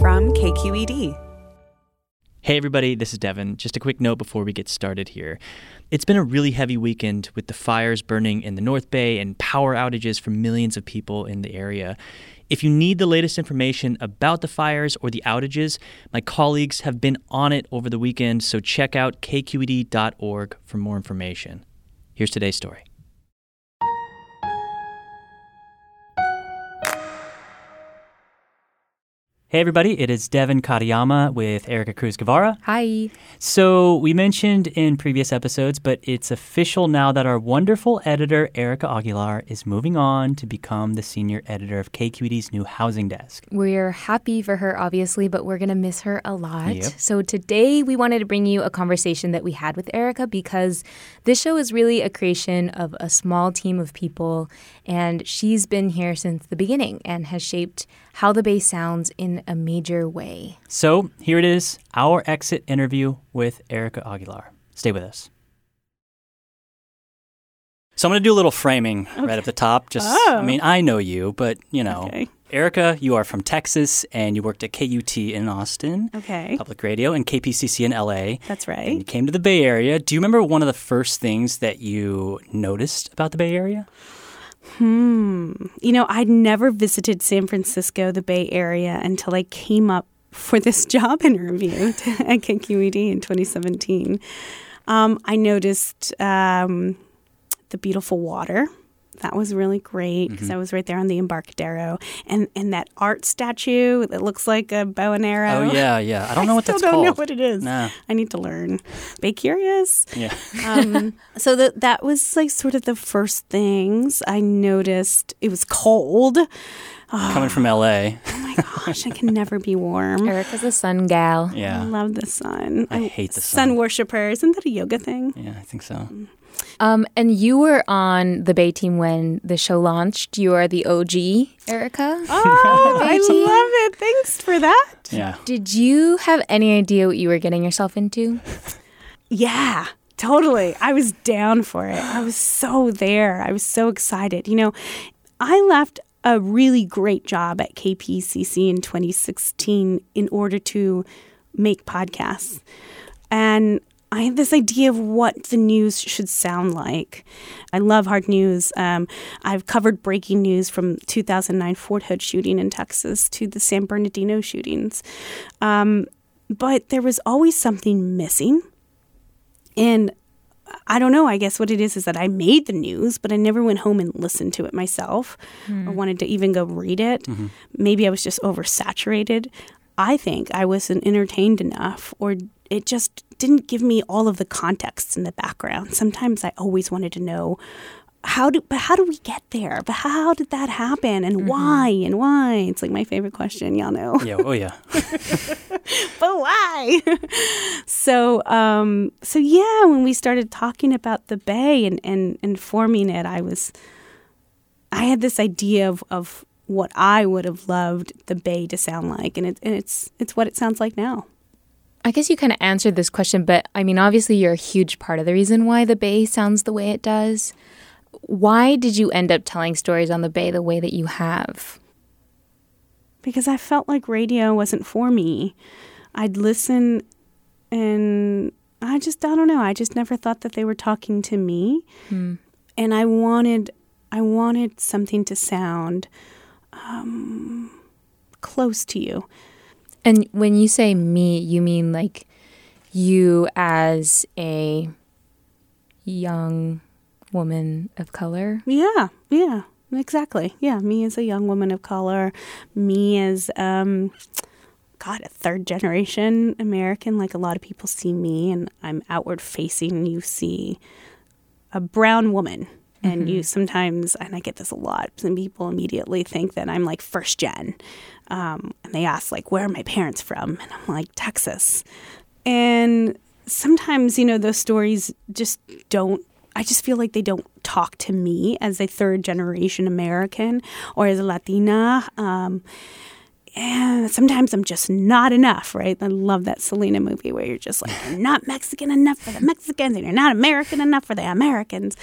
From KQED. Hey, everybody, this is Devin. Just a quick note before we get started here. It's been a really heavy weekend with the fires burning in the North Bay and power outages for millions of people in the area. If you need the latest information about the fires or the outages, my colleagues have been on it over the weekend, so check out kqed.org for more information. Here's today's story. Hey, everybody, it is Devin Katayama with Ericka Cruz Guevara. Hi. So, we mentioned in previous episodes, but it's official now that our wonderful editor, Erika Aguilar, is moving on to become the senior editor of KQED's new housing desk. We're happy for her, obviously, but we're going to miss her a lot. Yep. So, today we wanted to bring you a conversation that we had with Erika because this show is really a creation of a small team of people, and she's been here since the beginning and has shaped how the bass sounds in a major way. So, here it is our exit interview with Erika Aguilar. Stay with us. So, I'm going to do a little framing right at the top. Just, I oh. mean, I know you, but you know, Okay. Erika, you are from Texas and you worked at KUT in Austin, Okay. Public Radio, and KPCC in LA. That's And right. you came to the Bay Area. Do you remember one of the first things that you noticed about the Bay Area? Hmm. You know, I'd never visited San Francisco, the Bay Area, until I came up for this job interview at KQED in 2017. Um, I noticed um, the beautiful water. That was really great because I was right there on the Embarcadero, and and that art statue that looks like a bow and arrow. Oh, yeah, yeah. I don't know what still that's don't called. know what it is. Nah. I need to learn. Bay curious. Yeah. um, so that that was like sort of the first things I noticed. It was cold. Coming from LA. Oh my gosh, I can never be warm. Erika's a sun gal. Yeah. I Yeah. love the sun. I hate the sun sun. worshiper. Isn't that a yoga thing? Yeah, I think so. Um, and you were on the Bay team when the show launched. You are the OG, Erika. Oh, I team. love it. Thanks for that. Yeah. Did you have any idea what you were getting yourself into? Yeah, totally. I was down for it. I was so there. I was so excited. You know, I left a really great job at KPCC in 2016 in order to make podcasts. And I had this idea of what the news should sound like. I love hard news. Um, I've covered breaking news from 2009 Fort Hood shooting in Texas to the San Bernardino shootings. Um, but there was always something missing. And I don't know, I guess what it is is that I made the news, but I never went home and listened to it myself or hmm. wanted to even go read it. Mm-hmm. Maybe I was just oversaturated. I think I wasn't entertained enough or it just didn't give me all of the context in the background. Sometimes I always wanted to know how do but how do we get there? But how did that happen and why and why? It's like my favorite question, y'all know Yeah. Oh, yeah. but why? so, um, so yeah, when we started talking about the bay and, and, and forming it, I was, I had this idea of, of what I would have loved the bay to sound like, and it, and it's, it's what it sounds like now. I guess you kind of answered this question, but I mean, obviously, you're a huge part of the reason why the Bay sounds the way it does. Why did you end up telling stories on the Bay the way that you have? because I felt like radio wasn't for me. I'd listen and I just I don't know, I just never thought that they were talking to me. And I wanted I wanted something to sound um, close to you. And when you say me, you mean like you as a young woman of color? Yeah, yeah. exactly. Yeah, me as a young woman of color, me as um, God, a third generation American. Like a lot of people see me, and I'm outward facing. You see a brown woman, and mm-hmm. you sometimes, and I get this a lot. Some people immediately think that I'm like first gen, um, and they ask like, "Where are my parents from?" And I'm like, "Texas," and sometimes you know those stories just don't I just feel like they don't talk to me as a third generation American or as a Latina. Um, and sometimes I'm just not enough, right? I love that Selena movie where you're just like, you're not Mexican enough for the Mexicans and you're not American enough for the Americans.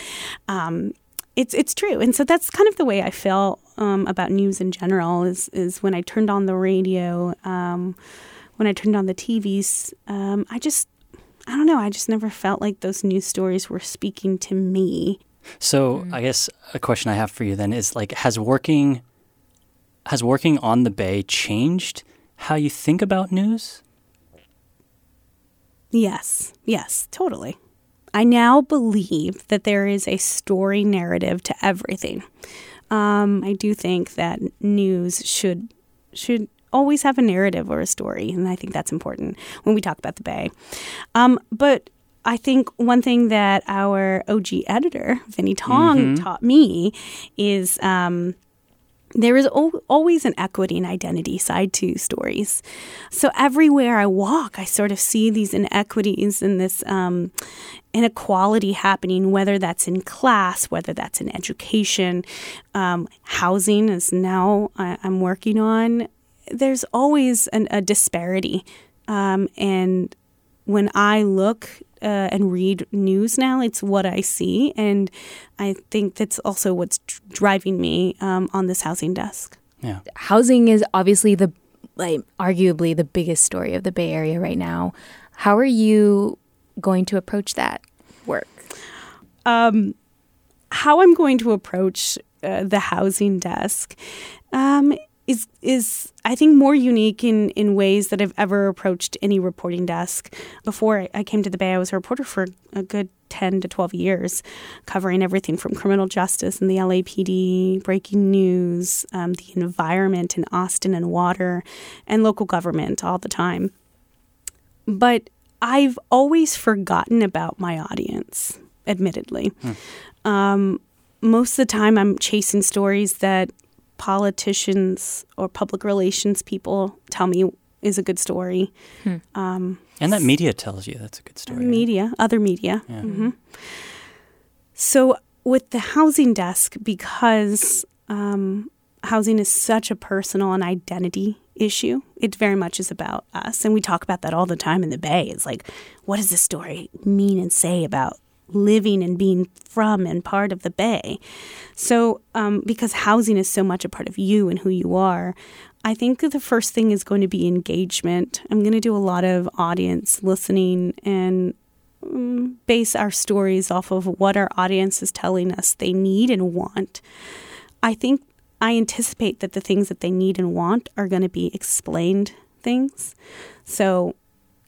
Um, it's it's true, and so that's kind of the way I feel um, about news in general. Is is when I turned on the radio, um, when I turned on the TVs, um, I just I don't know. I just never felt like those news stories were speaking to me. So mm. I guess a question I have for you then is like, has working has working on the Bay changed how you think about news? Yes, yes, totally. I now believe that there is a story narrative to everything. Um, I do think that news should should always have a narrative or a story, and I think that's important when we talk about the Bay. Um, but I think one thing that our OG editor, Vinnee Tong, mm-hmm. taught me is um, there is always an equity and identity side to stories. So everywhere I walk, I sort of see these inequities and this um, inequality happening, whether that's in class, whether that's in education, um, housing is now I- I'm working on there's always an, a disparity. Um, and when I look uh, and read news now, it's what I see. And I think that's also what's driving me um, on this housing desk. Yeah. Housing is obviously the, like, arguably the biggest story of the Bay Area right now. How are you going to approach that work? Um, how I'm going to approach uh, the housing desk um, is is I think more unique in in ways that I've ever approached any reporting desk. Before I came to the Bay, I was a reporter for a good 10 to 12 years, covering everything from criminal justice and the LAPD, breaking news, um, the environment in Austin and water, and local government all the time. But I've always forgotten about my audience, admittedly. Hmm. Um, most of the time, I'm chasing stories that politicians or public relations people tell me is a good story. Hmm. Um, and that media tells you that's a good story. Media, right? other media. Yeah. Mm-hmm. So with the housing desk, because um, housing is such a personal and identity issue, it very much is about us, and we talk about that all the time in the Bay. It's like, what does this story mean and say about living and being from and part of the Bay. So, um, because housing is so much a part of you and who you are, I think the first thing is going to be engagement. I'm going to do a lot of audience listening and um, base our stories off of what our audience is telling us they need and want. I think I anticipate that the things that they need and want are going to be explained things. So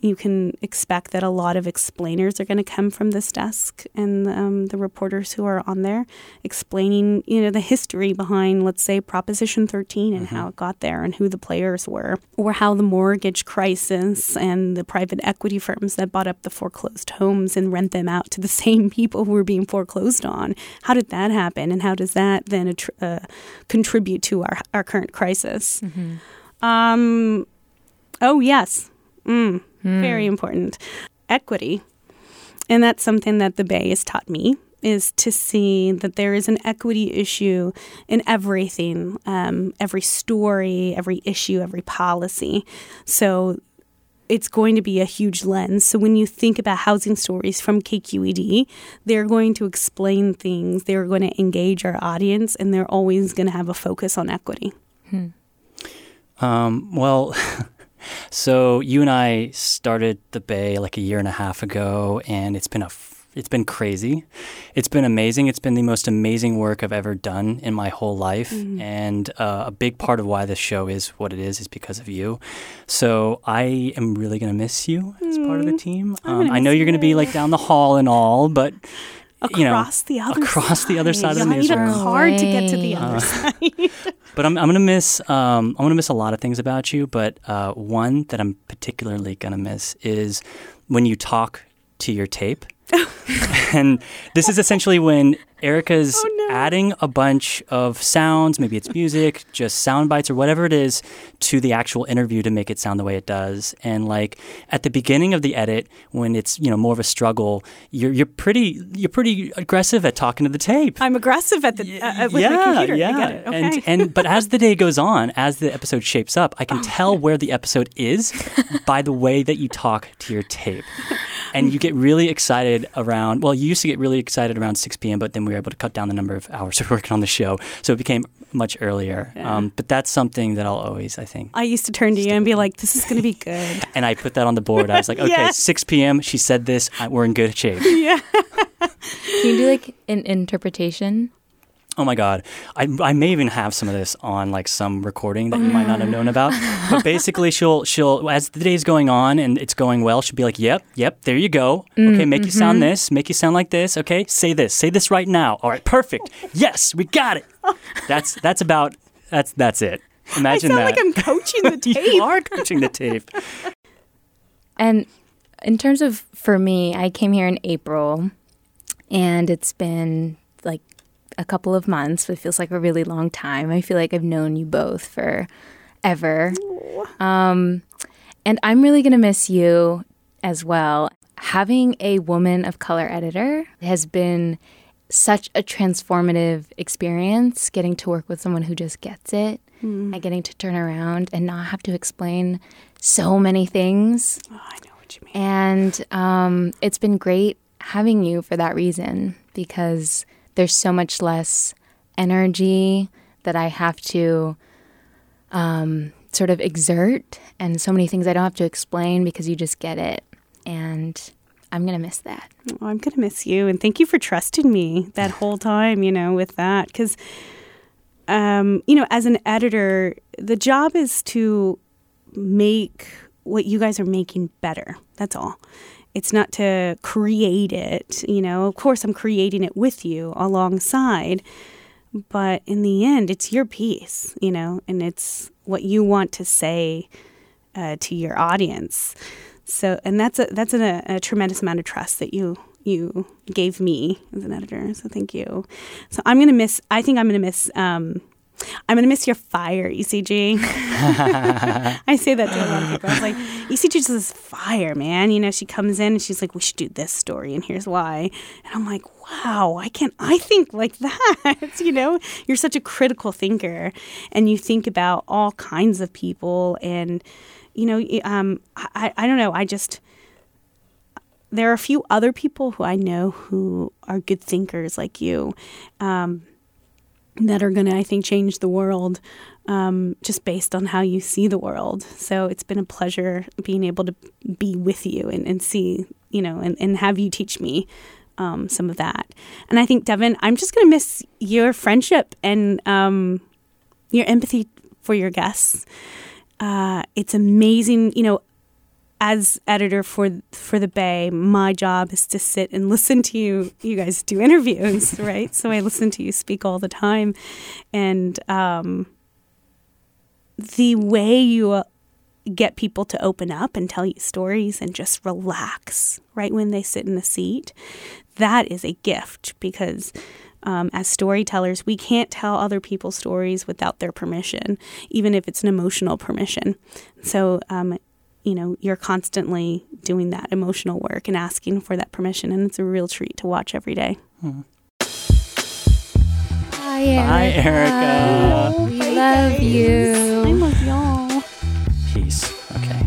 you can expect that a lot of explainers are going to come from this desk and um, the reporters who are on there explaining you know the history behind let's say proposition 13 and mm-hmm. how it got there and who the players were or how the mortgage crisis and the private equity firms that bought up the foreclosed homes and rent them out to the same people who were being foreclosed on how did that happen and how does that then uh, contribute to our, our current crisis mm-hmm. um, oh yes mm Mm. Very important. Equity. And that's something that the Bay has taught me is to see that there is an equity issue in everything, um, every story, every issue, every policy. So it's going to be a huge lens. So when you think about housing stories from KQED, they're going to explain things, they're going to engage our audience, and they're always going to have a focus on equity. Hmm. Um, well, So you and I started the Bay like a year and a half ago, and it's been a it's been crazy. It's been amazing. It's been the most amazing work I've ever done in my whole life. Mm-hmm. And uh, a big part of why this show is what it is is because of you. So I am really going to miss you as mm-hmm. part of the mm-hmm. team. Um, I know you're going to be like down the hall and all, but you know, across the other across side. the other side of the You'll need a card to get to the other way. side. But I'm, I'm gonna miss um, I'm gonna miss a lot of things about you. But uh, one that I'm particularly gonna miss is when you talk to your tape. and this is essentially when Erika's Oh, no. adding a bunch of sounds, maybe it's music, just sound bites or whatever it is, to the actual interview to make it sound the way it does. And like at the beginning of the edit, when it's you know more of a struggle, you're you're pretty you're pretty aggressive at talking to the tape. I'm aggressive at the uh, with yeah, my computer. yeah. I get it. Okay. And and but as the day goes on, as the episode shapes up, I can tell where the episode is by the way that you talk to your tape. And you get really excited around. Well, you used to get really excited around 6 p.m., but then we were able to cut down the number of hours we're working on the show, so it became much earlier. Um, but that's something that I'll always, I think. I used to turn to you and be like, "This is going to be good." And I put that on the board. I was like, okay, Yes. 6 p.m. She said this. I, we're in good shape. yeah. Can you do like an interpretation? Oh my God. I, I may even have some of this on like some recording that you might not have known about. Oh, but basically she'll she'll as the day's going on and it's going well, she'll be like, Yep, yep, there you go. Mm, okay, make you sound mm-hmm. this, make you sound like this, okay? Say this, say this right now. All right, perfect. Yes, we got it. That's that's about that's that's it. I Imagine sound that. like I'm coaching the tape. you are coaching the tape. And in terms of for me, I came here in April and it's been a couple of months, but it feels like a really long time. I feel like I've known you both for ever. Um, and I'm really going to miss you as well. Having a woman of color editor has been such a transformative experience getting to work with someone who just gets it and getting to turn around and not have to explain so many things. Oh, I know what you mean. And um, it's been great having you for that reason because there's so much less energy that I have to um, sort of exert, and so many things I don't have to explain because you just get it. And I'm going to miss that. Oh, I'm going to miss you. And thank you for trusting me that whole time, you know, with that. Because, um, you know, as an editor, the job is to make what you guys are making better. That's all. It's not to create it, you know. Of course, I'm creating it with you alongside, but in the end, it's your piece, you know, and it's what you want to say uh, to your audience. So, and that's a that's a, a tremendous amount of trust that you you gave me as an editor. So, thank you. So, I'm gonna miss. I think I'm gonna miss. Um, I'm gonna miss your fire, ECG. I say that to a lot of people. I was like, ECG just is fire, man. You know, she comes in and she's like, we should do this story, and here's why. And I'm like, wow, why can't I think like that? you know, you're such a critical thinker, and you think about all kinds of people, and you know, um, I, I don't know, I just there are a few other people who I know who are good thinkers like you. Um, that are going to, I think, change the world um, just based on how you see the world. So it's been a pleasure being able to be with you and, and see, you know, and, and have you teach me um, some of that. And I think, Devin, I'm just going to miss your friendship and um, your empathy for your guests. Uh, it's amazing, you know, as editor for for the Bay, my job is to sit and listen to you. You guys do interviews, right? So I listen to you speak all the time, and um, the way you uh, get people to open up and tell you stories and just relax right when they sit in the seat, that is a gift because. Um, as storytellers, we can't tell other people's stories without their permission, even if it's an emotional permission. So, um, you know, you're constantly doing that emotional work and asking for that permission. And it's a real treat to watch every day. Hmm. Bye, Bye, Erika. We love you. I love y'all. Peace. Okay.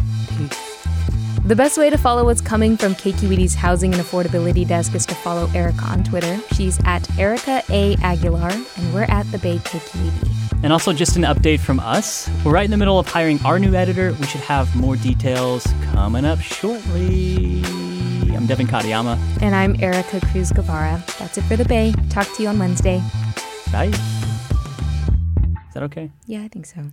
The best way to follow what's coming from KQED's Housing and Affordability Desk is to follow Erika on Twitter. She's at Erika A. Aguilar, and we're at the Bay KQED. And also, just an update from us. We're right in the middle of hiring our new editor. We should have more details coming up shortly. I'm Devin Katayama. And I'm Ericka Cruz Guevara. That's it for the Bay. Talk to you on Wednesday. Bye. Is that okay? Yeah, I think so.